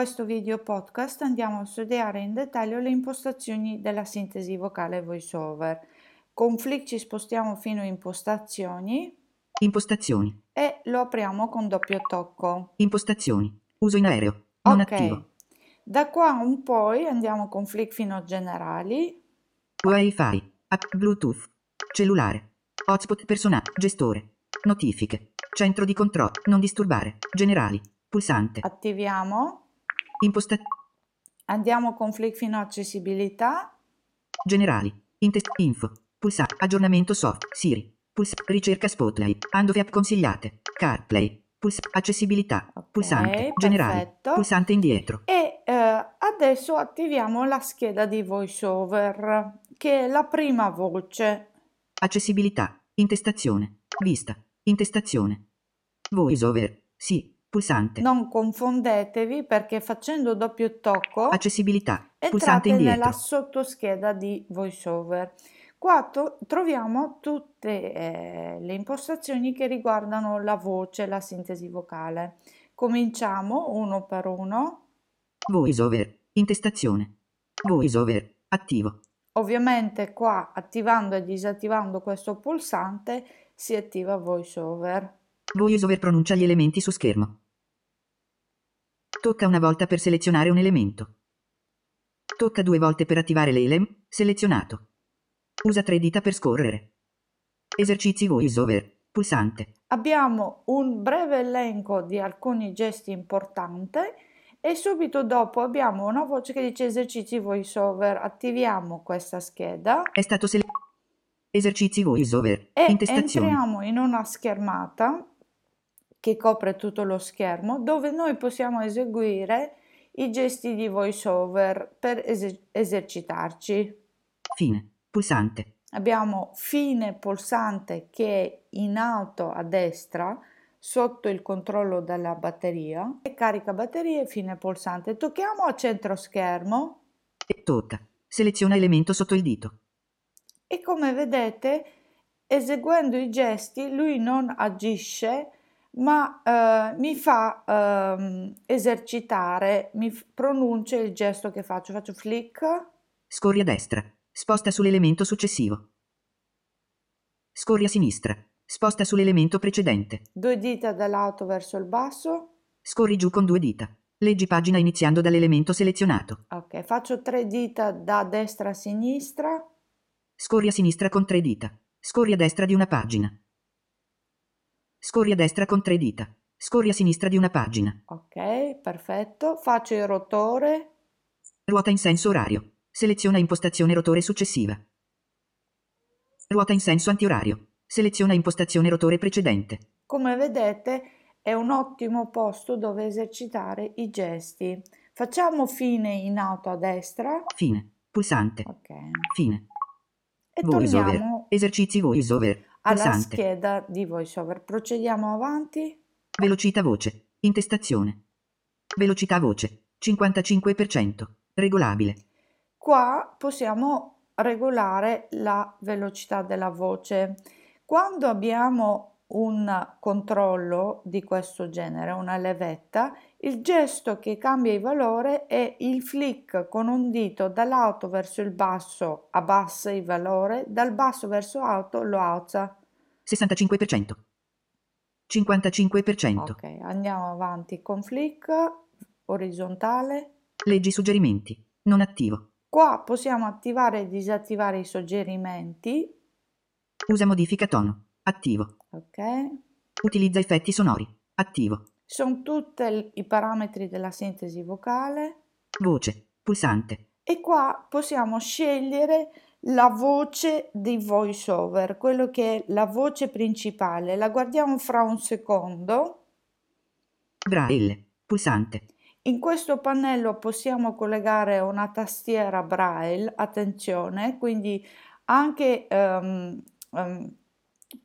questo video podcast andiamo a studiare in dettaglio le impostazioni della sintesi vocale voiceover. Con Flick ci spostiamo fino a impostazioni. Impostazioni. E lo apriamo con doppio tocco. Impostazioni. Uso in aereo. Non ok. attivo. Da qua in poi andiamo con Flick fino a generali. Wi-Fi. App Bluetooth. Cellulare. Hotspot personale. Gestore. Notifiche. Centro di controllo. Non disturbare. Generali. Pulsante. Attiviamo. Imposta- Andiamo con Flick fino a accessibilità. Generali. Intest- info. Pulsante. Aggiornamento soft. Siri. Puls- ricerca Spotlight. Handoff app consigliate. CarPlay. Puls- accessibilità. Ok, Pulsante. Generali. perfetto. Pulsante indietro. E eh, adesso attiviamo la scheda di VoiceOver, che è la prima voce. Accessibilità. Intestazione. Vista. Intestazione. VoiceOver. Sì. Pulsante. Non confondetevi perché facendo doppio tocco Accessibilità. Pulsante entrate indietro. nella sottoscheda di VoiceOver. Qua to- troviamo tutte eh, le impostazioni che riguardano la voce, la sintesi vocale. Cominciamo uno per uno. VoiceOver. Intestazione. VoiceOver. Attivo. Ovviamente qua attivando e disattivando questo pulsante si attiva VoiceOver. VoiceOver pronuncia gli elementi su schermo. Tocca una volta per selezionare un elemento. Tocca due volte per attivare l'elem selezionato. Usa tre dita per scorrere. Esercizi VoiceOver. Pulsante. Abbiamo un breve elenco di alcuni gesti importanti e subito dopo abbiamo una voce che dice esercizi VoiceOver. Attiviamo questa scheda È stato selezionato. Esercizi VoiceOver. e entriamo in una schermata che copre tutto lo schermo dove noi possiamo eseguire i gesti di VoiceOver per ese- esercitarci. Fine. Pulsante. Abbiamo fine pulsante che è in alto a destra sotto il controllo della batteria e carica batterie fine pulsante. Tocchiamo a centro schermo E tocca. Seleziona elemento sotto il dito. e come vedete eseguendo i gesti lui non agisce ma eh, mi fa ehm, esercitare, mi f- pronuncia il gesto che faccio. Faccio flick, Scorri a destra. Sposta sull'elemento successivo. Scorri a sinistra. Sposta sull'elemento precedente. due dita dall'alto verso il basso. Scorri giù con due dita. Leggi pagina iniziando dall'elemento selezionato. Ok, faccio tre dita da destra a sinistra. Scorri a sinistra con tre dita. Scorri a destra di una pagina. Scorri a destra con tre dita. Scorri a sinistra di una pagina. Ok, perfetto. Faccio il rotore. Ruota in senso orario. Seleziona impostazione rotore successiva. Ruota in senso antiorario. Seleziona impostazione rotore precedente. Come vedete è un ottimo posto dove esercitare i gesti. Facciamo fine in alto a destra. Fine. Pulsante. Ok. Fine. E VoiceOver. torniamo Esercizi VoiceOver. Alla Pulsante. scheda di VoiceOver. Procediamo avanti. Velocità voce. Intestazione. Velocità voce. 55%. Regolabile. Qua possiamo regolare la velocità della voce. Quando abbiamo un controllo di questo genere, una levetta, il gesto che cambia il valore è il flick con un dito dall'alto verso il basso abbassa il valore, dal basso verso alto lo alza. 65%. 55%. Ok, andiamo avanti con flick orizzontale. Leggi suggerimenti. Non attivo. Qua possiamo attivare e disattivare i suggerimenti. Usa modifica tono. Attivo. Ok. Utilizza effetti sonori. Attivo. Sono tutti i parametri della sintesi vocale Voce. Pulsante. e qua possiamo scegliere la voce di voiceover, quello che è la voce principale. La guardiamo fra un secondo. Braille. Pulsante. In questo pannello possiamo collegare una tastiera braille, attenzione, quindi anche ehm, ehm,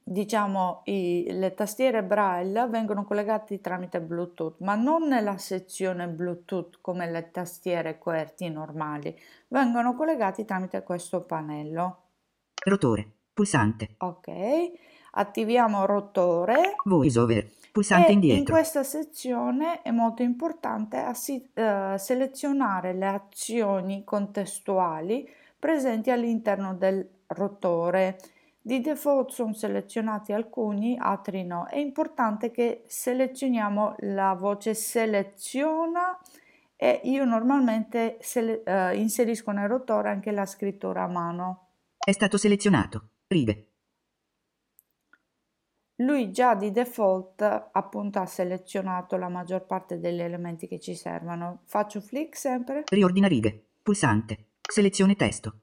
diciamo i- le tastiere braille vengono collegate tramite Bluetooth, ma non nella sezione Bluetooth come le tastiere QWERTY normali, vengono collegati tramite questo pannello. Rotore. Pulsante. Ok, attiviamo rotore Voice over. Pulsante e in indietro. questa sezione è molto importante assi- eh, selezionare le azioni contestuali presenti all'interno del rotore. Di default sono selezionati alcuni, altri no. È importante che selezioniamo la voce seleziona e io normalmente sele- eh, inserisco nel rotore anche la scrittura a mano. È stato selezionato. Righe. Lui già di default appunto ha selezionato la maggior parte degli elementi che ci servono. Faccio flick sempre. Riordina righe. Pulsante. Selezione testo.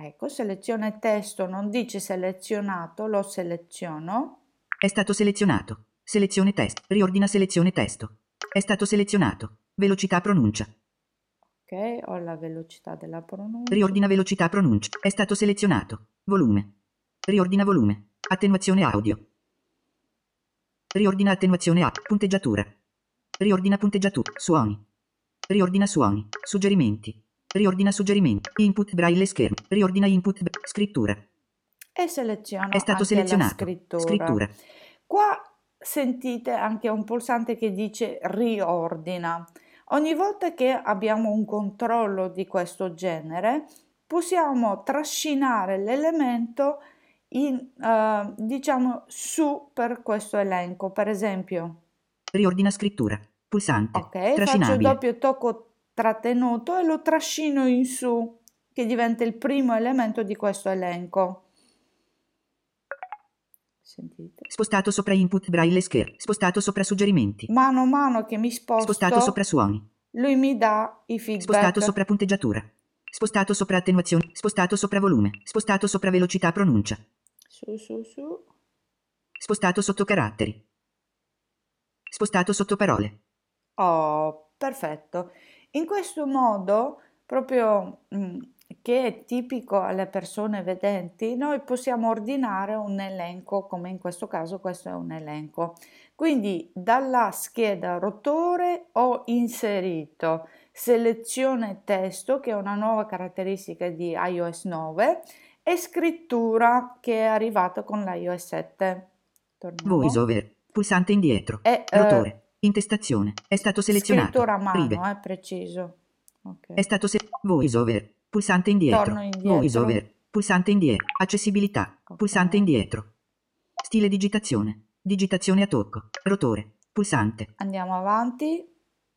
Ecco, selezione testo non dice selezionato, lo seleziono. È stato selezionato. Selezione testo. Riordina selezione testo. È stato selezionato. Velocità pronuncia. Ok, ho la velocità della pronuncia. Riordina velocità pronuncia. È stato selezionato. Volume. Riordina volume. Attenuazione audio. Riordina attenuazione a. Punteggiatura. Riordina punteggiatura. Suoni. Riordina suoni. Suggerimenti. Riordina suggerimenti. Input braille schermo. Riordina input bra- scrittura. E seleziono È stato selezionato. scrittura. Scrittura. Qua sentite anche un pulsante che dice riordina. Ogni volta che abbiamo un controllo di questo genere, possiamo trascinare l'elemento in, eh, diciamo su per questo elenco. Per esempio, Riordina scrittura. Pulsante. ok, faccio doppio tocco trattenuto e lo trascino in su, che diventa il primo elemento di questo elenco. Sentite. Spostato sopra input braille schermo. Spostato sopra suggerimenti. Mano a mano che mi sposto, Spostato sopra suoni. lui mi dà i feedback. Spostato sopra punteggiatura. Spostato sopra attenuazione. Spostato sopra volume. Spostato sopra velocità pronuncia. Su, su, su. Spostato sotto caratteri. Spostato sotto parole. Oh, perfetto. In questo modo, proprio mm, che è tipico alle persone vedenti, noi possiamo ordinare un elenco, come in questo caso questo è un elenco. Quindi dalla scheda rotore ho inserito selezione testo, che è una nuova caratteristica di iOS 9, e scrittura che è arrivata con l'iOS 7. Torniamo. Voice over. Pulsante indietro. E, eh, Rotore. Intestazione. È stato selezionato. Scrittura a mano, Righe. eh, preciso. Ok. È stato se- Voice over. Pulsante indietro. Torno indietro. Voice over. Pulsante indietro. Accessibilità. Ok. Pulsante indietro. Stile digitazione. Digitazione a tocco. Rotore. Pulsante. Andiamo avanti.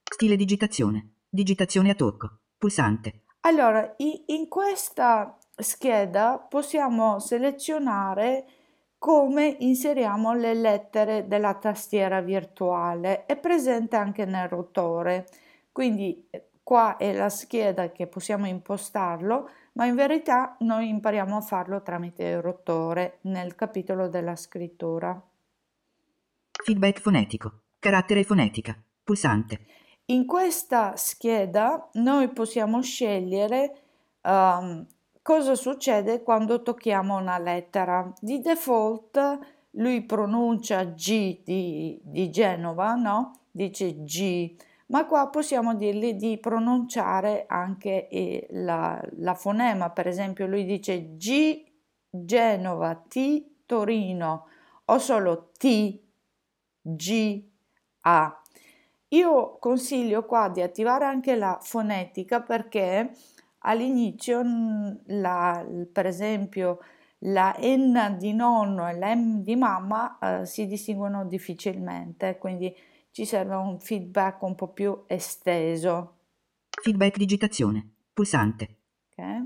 Stile digitazione. Digitazione a tocco. Pulsante. Allora, in questa scheda possiamo selezionare come inseriamo le lettere della tastiera virtuale. È presente anche nel rotore, quindi eh, qua è la scheda che possiamo impostarlo, ma in verità noi impariamo a farlo tramite il rotore nel capitolo della scrittura. Feedback fonetico. Carattere fonetica. Pulsante. In questa scheda noi possiamo scegliere ehm, cosa succede quando tocchiamo una lettera. Di default lui pronuncia G di, di Genova, no? Dice G, ma qua possiamo dirgli di pronunciare anche eh, la, la fonema. Per esempio lui dice G Genova, T Torino o solo T G A. Io consiglio qua di attivare anche la fonetica perché all'inizio, la- per esempio, la N di nonno e la M di mamma eh, si distinguono difficilmente, quindi ci serve un feedback un po' più esteso. Feedback digitazione. Pulsante. ok?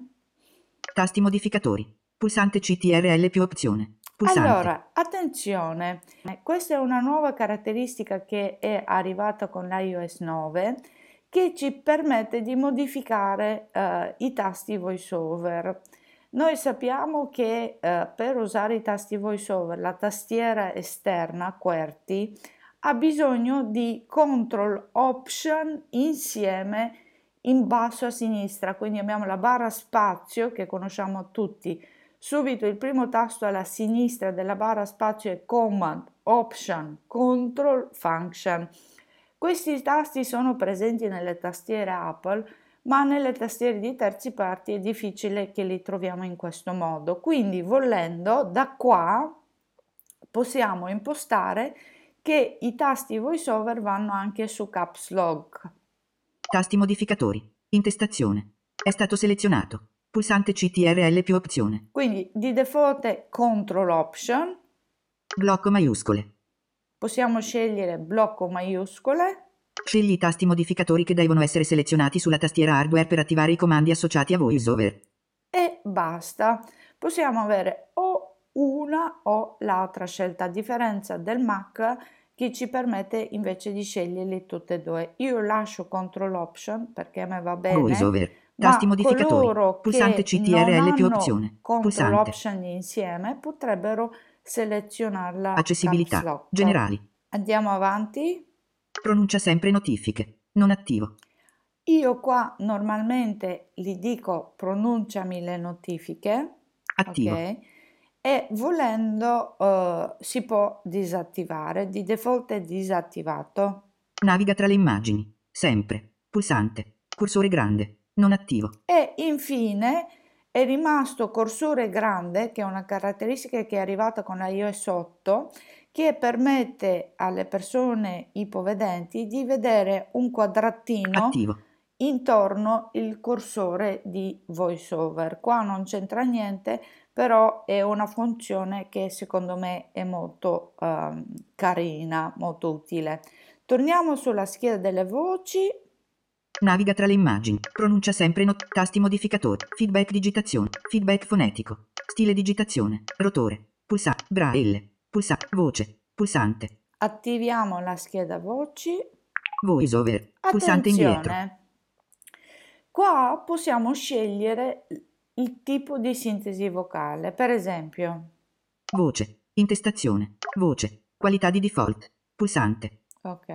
Tasti modificatori. Pulsante CTRL più opzione. Pulsante. Allora, attenzione, questa è una nuova caratteristica che è arrivata con l'iOS 9 che ci permette di modificare eh, i tasti VoiceOver. Noi sappiamo che eh, per usare i tasti VoiceOver la tastiera esterna QWERTY ha bisogno di Control Option insieme in basso a sinistra, quindi abbiamo la barra spazio che conosciamo tutti Subito il primo tasto alla sinistra della barra spazio è Command, Option, Control, Function. Questi tasti sono presenti nelle tastiere Apple, ma nelle tastiere di terzi parti è difficile che li troviamo in questo modo. Quindi, volendo, da qua possiamo impostare che i tasti voiceover vanno anche su Caps Lock. Tasti modificatori. Intestazione. È stato selezionato. Pulsante CTRL più opzione. Quindi di default è Control Option. Blocco maiuscole. Possiamo scegliere blocco maiuscole. Scegli i tasti modificatori che devono essere selezionati sulla tastiera hardware per attivare i comandi associati a VoiceOver. E basta. Possiamo avere o una o l'altra scelta, a differenza del Mac che ci permette invece di sceglierli tutte e due. Io lascio Control Option perché a me va bene. VoiceOver. Tasti modificatori. Pulsante CTRL più opzione. Control Pulsante. Option insieme potrebbero selezionarla. Accessibilità. Generali. Andiamo avanti. Pronuncia sempre notifiche. Non attivo. Io qua normalmente gli dico pronunciami le notifiche. Attivo. Ok? E volendo eh, si può disattivare, di default è disattivato. Naviga tra le immagini. Sempre. Pulsante. Cursore grande. Non attivo. E infine è rimasto cursore grande, che è una caratteristica che è arrivata con iOS 8, che permette alle persone ipovedenti di vedere un quadratino Attivo. intorno il cursore di VoiceOver. Qua non c'entra niente, però è una funzione che secondo me è molto ehm, carina, molto utile. Torniamo sulla scheda delle voci. Naviga tra le immagini. Pronuncia sempre not- tasti modificatori. Feedback digitazione. Feedback fonetico. Stile digitazione. Rotore. Pulsante. Braille. Pulsante. Voce. Pulsante. Attiviamo la scheda voci. Voiceover. Pulsante indietro. Qua possiamo scegliere il tipo di sintesi vocale. Per esempio, Voce. Intestazione. Voce. Qualità di default. Pulsante. ok,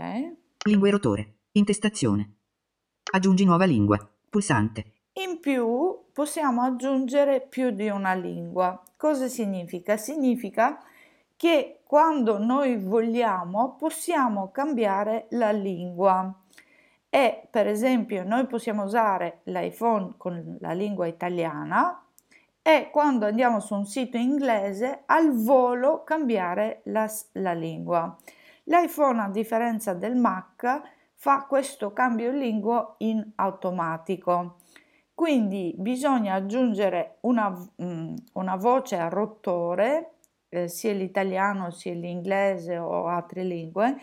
Lingue rotore. Intestazione. Aggiungi nuova lingua. Pulsante. in più possiamo aggiungere più di una lingua. Cosa significa? Significa che quando noi vogliamo possiamo cambiare la lingua. E per esempio noi possiamo usare l'iPhone con la lingua italiana e quando andiamo su un sito inglese al volo cambiare la, la lingua. L'iPhone a differenza del Mac fa questo cambio lingua in automatico. Quindi bisogna aggiungere una, mm, una voce a rotore, eh, sia l'italiano sia l'inglese o altre lingue,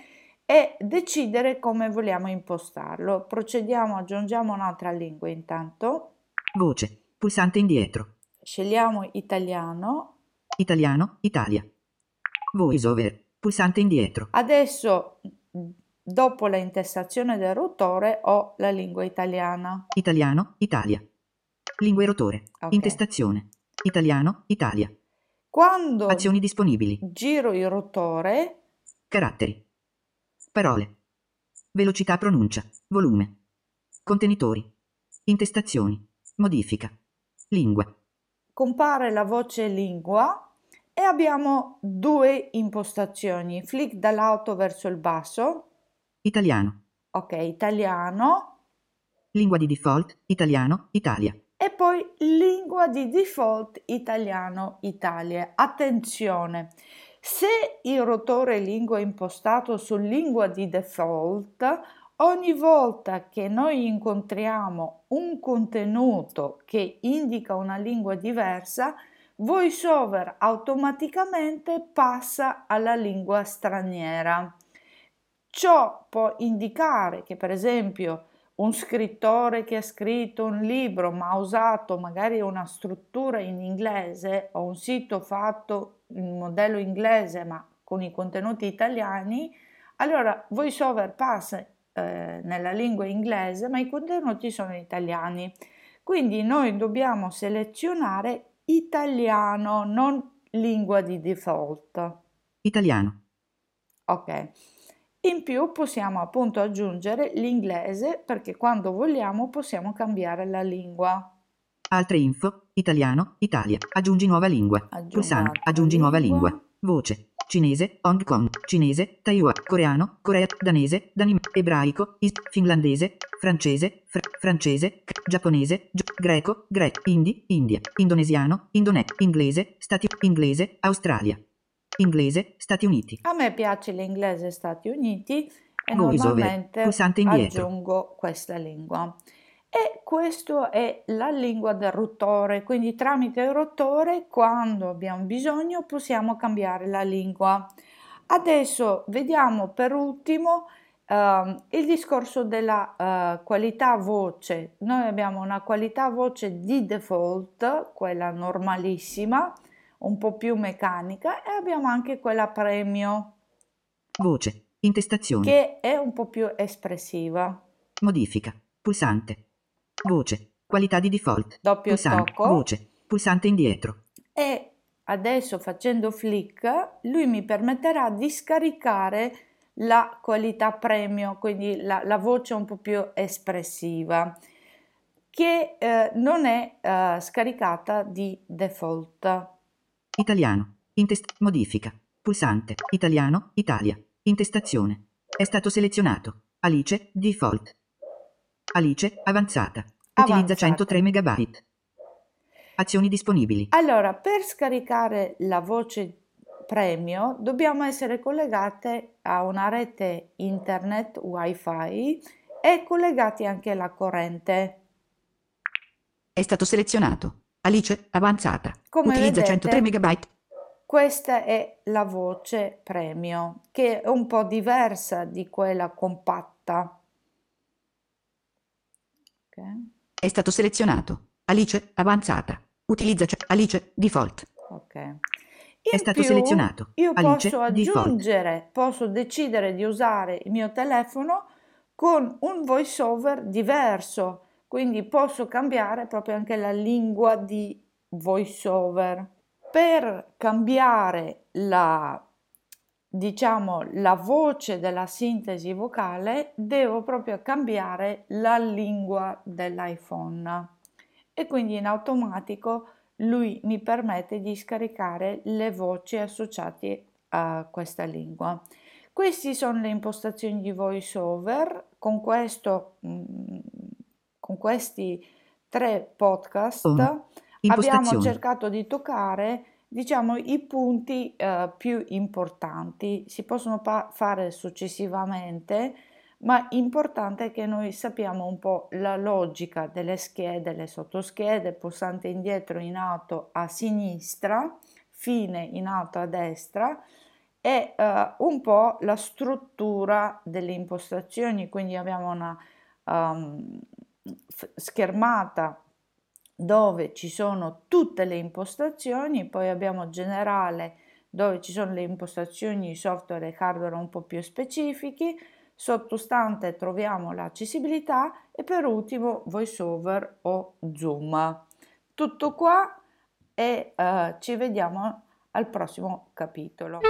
e decidere come vogliamo impostarlo. Procediamo, aggiungiamo un'altra lingua intanto. Voce. Pulsante indietro. Scegliamo italiano. Italiano. Italia. Voiceover. Pulsante indietro. Adesso, dopo la intestazione del rotore, ho la lingua italiana. Italiano. Italia. Lingue rotore. Ok. Intestazione. Italiano. Italia. Quando Azioni disponibili. giro il rotore, Caratteri. Parole. Velocità pronuncia. Volume. Contenitori. Intestazioni. Modifica. Lingua. compare la voce lingua e abbiamo due impostazioni, flick dall'alto verso il basso, Italiano. ok, italiano, Lingua di default. Italiano. Italia. e poi lingua di default italiano Italia. Attenzione, se il rotore lingua è impostato su lingua di default, ogni volta che noi incontriamo un contenuto che indica una lingua diversa, VoiceOver automaticamente passa alla lingua straniera. Ciò può indicare che, per esempio, un scrittore che ha scritto un libro ma ha usato magari una struttura in inglese o un sito fatto in modello inglese ma con i contenuti italiani, allora VoiceOver passa eh, nella lingua inglese ma i contenuti sono italiani. Quindi noi dobbiamo selezionare italiano, non lingua di default. Italiano. Ok. In più possiamo appunto aggiungere l'inglese perché quando vogliamo possiamo cambiare la lingua. Altre info. Italiano. Italia. Aggiungi nuova lingua. Altra Aggiungi nuova lingua. lingua. Voce. Cinese. Hong Kong. Cinese. Taiwan. Coreano. Corea. Danese. Danim. Ebraico. is- finlandese. Francese. fr- francese. giapponese. gi- greco. Greco. Hindi. India. Indonesiano. Indone. Inglese. Stati. Inglese. Australia. Inglese, Stati Uniti. A me piace l'inglese Stati Uniti e Voiceover. normalmente aggiungo questa lingua. E questa è la lingua del rotore, quindi tramite il rotore, quando abbiamo bisogno, possiamo cambiare la lingua. Adesso vediamo per ultimo ehm, il discorso della eh, qualità voce. Noi abbiamo una qualità voce di default, quella normalissima, un po' più meccanica, e abbiamo anche quella premio, Voce. Intestazione. che è un po' più espressiva. Modifica. Pulsante. Voce. Qualità di default. Doppio Pulsante. tocco. Voce. Pulsante indietro. e adesso facendo flick lui mi permetterà di scaricare la qualità premium, quindi la, la voce un po' più espressiva, che eh, non è eh, scaricata di default. Italiano. Intest- modifica. Pulsante. Italiano. Italia. Intestazione. È stato selezionato. Alice. Default. Alice. Avanzata. Utilizza Avanzata. 103 MB. Azioni disponibili. Allora, per scaricare la voce premium dobbiamo essere collegate a una rete internet wifi e collegati anche alla corrente. È stato selezionato. Alice avanzata. Come Utilizza vedete- 103 MB. Questa è la voce premium, che è un po' diversa di quella compatta. Ok, È stato selezionato. Alice avanzata. Utilizza Alice default. ok. È In stato più, selezionato. Io Alice, posso default. aggiungere, posso decidere di usare il mio telefono con un voiceover diverso, quindi posso cambiare proprio anche la lingua di voiceover. Per cambiare la, diciamo, la voce della sintesi vocale, devo proprio cambiare la lingua dell'iPhone e quindi in automatico lui mi permette di scaricare le voci associate a questa lingua. Queste sono le impostazioni di VoiceOver. Con questo, mm, con questi tre podcast On. abbiamo cercato di toccare, diciamo, i punti eh, più importanti. Si possono pa- fare successivamente, ma importante è che noi sappiamo un po' la logica delle schede, le sottoschede, pulsante indietro in alto a sinistra, fine in alto a destra e eh, un po' la struttura delle impostazioni, quindi abbiamo una um, schermata dove ci sono tutte le impostazioni, poi abbiamo generale dove ci sono le impostazioni software e hardware un po' più specifiche, sottostante troviamo l'accessibilità e per ultimo voiceover o zoom. Tutto qua e eh, ci vediamo al prossimo capitolo.